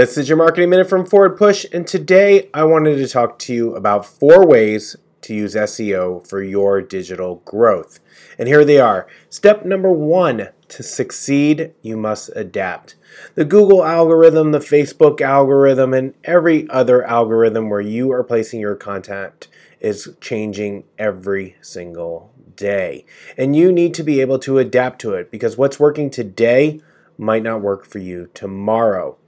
This is your marketing minute from Forward Push, and today I wanted to talk to you about four ways to use SEO for your digital growth. And here they are. Step number one to succeed, you must adapt. The Google algorithm, the Facebook algorithm, and every other algorithm where you are placing your content is changing every single day. And you need to be able to adapt to it because what's working today might not work for you tomorrow.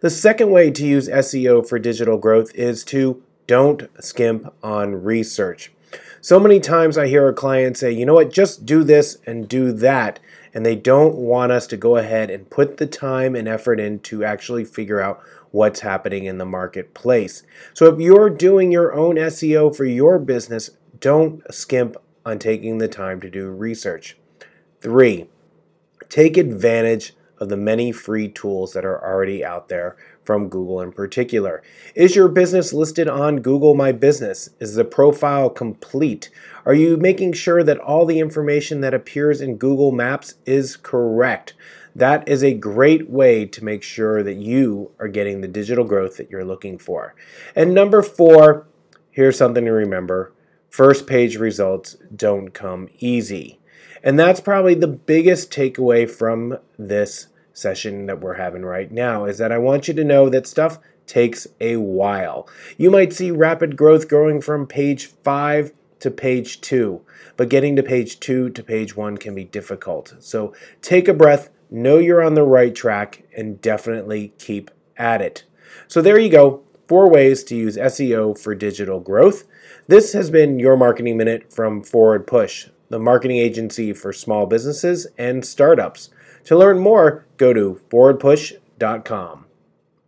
The second way to use SEO for digital growth is to don't skimp on research. So many times I hear a client say, you know what, just do this and do that. And they don't want us to go ahead and put the time and effort in to actually figure out what's happening in the marketplace. So if you're doing your own SEO for your business, don't skimp on taking the time to do research. Three, take advantage of the many free tools that are already out there from Google in particular. Is your business listed on Google My Business? Is the profile complete? Are you making sure that all the information that appears in Google Maps is correct? That is a great way to make sure that you are getting the digital growth that you're looking for. And number four, here's something to remember first page results don't come easy. And that's probably the biggest takeaway from this session that we're having right now is that I want you to know that stuff takes a while. You might see rapid growth growing from page 5 to page 2, but getting to page 2 to page 1 can be difficult. So take a breath, know you're on the right track, and definitely keep at it. So there you go. Four ways to use SEO for digital growth. This has been your marketing minute from Forward Push, the marketing agency for small businesses and startups. To learn more, go to forwardpush.com.